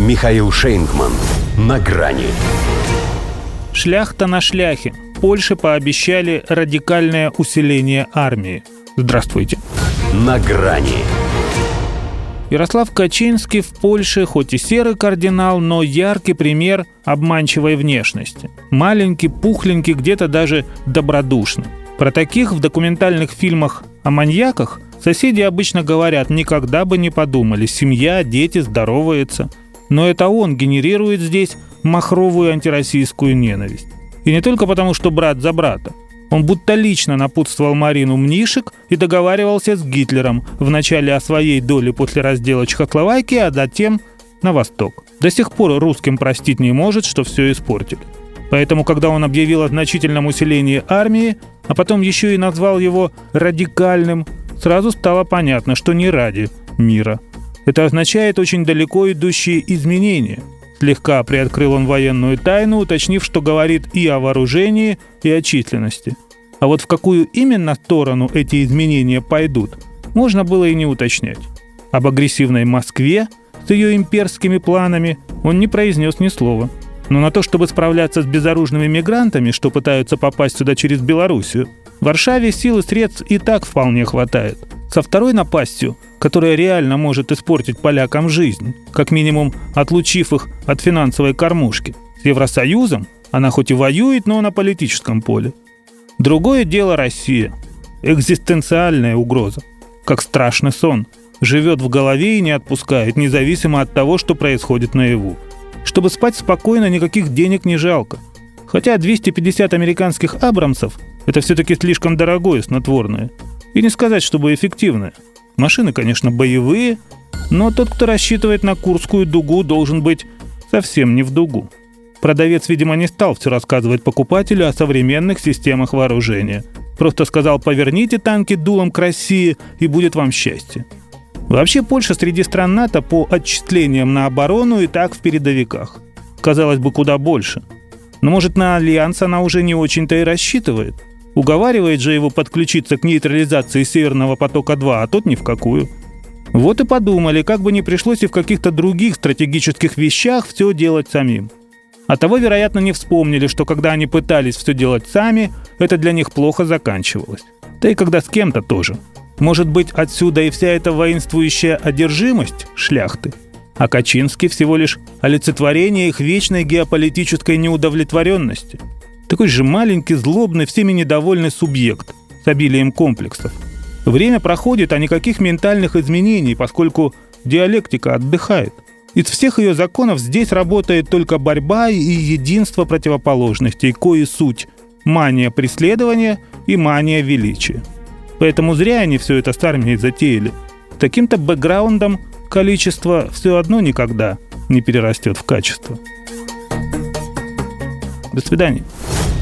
Михаил Шейнгман. На грани. Шляхта на шляхе. Польше пообещали радикальное усиление армии. Здравствуйте. На грани. Ярослав Качинский в Польше хоть и серый кардинал, но яркий пример обманчивой внешности. Маленький, пухленький, где-то даже добродушный. Про таких в документальных фильмах о маньяках соседи обычно говорят, никогда бы не подумали, семья, дети здороваются. Но это он генерирует здесь махровую антироссийскую ненависть. И не только потому, что брат за брата. Он будто лично напутствовал Марину Мнишек и договаривался с Гитлером вначале о своей доле после раздела Чехословакии, а затем на восток. До сих пор русским простить не может, что все испортили. Поэтому, когда он объявил о значительном усилении армии, а потом еще и назвал его радикальным, сразу стало понятно, что не ради мира. Это означает очень далеко идущие изменения – Слегка приоткрыл он военную тайну, уточнив, что говорит и о вооружении, и о численности. А вот в какую именно сторону эти изменения пойдут, можно было и не уточнять. Об агрессивной Москве с ее имперскими планами он не произнес ни слова. Но на то, чтобы справляться с безоружными мигрантами, что пытаются попасть сюда через Белоруссию, в Варшаве сил и средств и так вполне хватает. Со второй напастью – которая реально может испортить полякам жизнь, как минимум отлучив их от финансовой кормушки. С Евросоюзом она хоть и воюет, но на политическом поле. Другое дело Россия. Экзистенциальная угроза. Как страшный сон. Живет в голове и не отпускает, независимо от того, что происходит наяву. Чтобы спать спокойно, никаких денег не жалко. Хотя 250 американских абрамсов – это все-таки слишком дорогое снотворное. И не сказать, чтобы эффективное – Машины, конечно, боевые, но тот, кто рассчитывает на Курскую дугу, должен быть совсем не в дугу. Продавец, видимо, не стал все рассказывать покупателю о современных системах вооружения. Просто сказал «поверните танки дулом к России, и будет вам счастье». Вообще Польша среди стран НАТО по отчислениям на оборону и так в передовиках. Казалось бы, куда больше. Но может на альянс она уже не очень-то и рассчитывает – Уговаривает же его подключиться к нейтрализации Северного потока-2, а тот ни в какую. Вот и подумали, как бы не пришлось и в каких-то других стратегических вещах все делать самим. А того, вероятно, не вспомнили, что когда они пытались все делать сами, это для них плохо заканчивалось. Да и когда с кем-то тоже. Может быть, отсюда и вся эта воинствующая одержимость шляхты? А Качинский всего лишь олицетворение их вечной геополитической неудовлетворенности – такой же маленький, злобный, всеми недовольный субъект с обилием комплексов. Время проходит, а никаких ментальных изменений, поскольку диалектика отдыхает. Из всех ее законов здесь работает только борьба и единство противоположностей, кои суть – мания преследования и мания величия. Поэтому зря они все это с армией затеяли. Таким-то бэкграундом количество все одно никогда не перерастет в качество. До свидания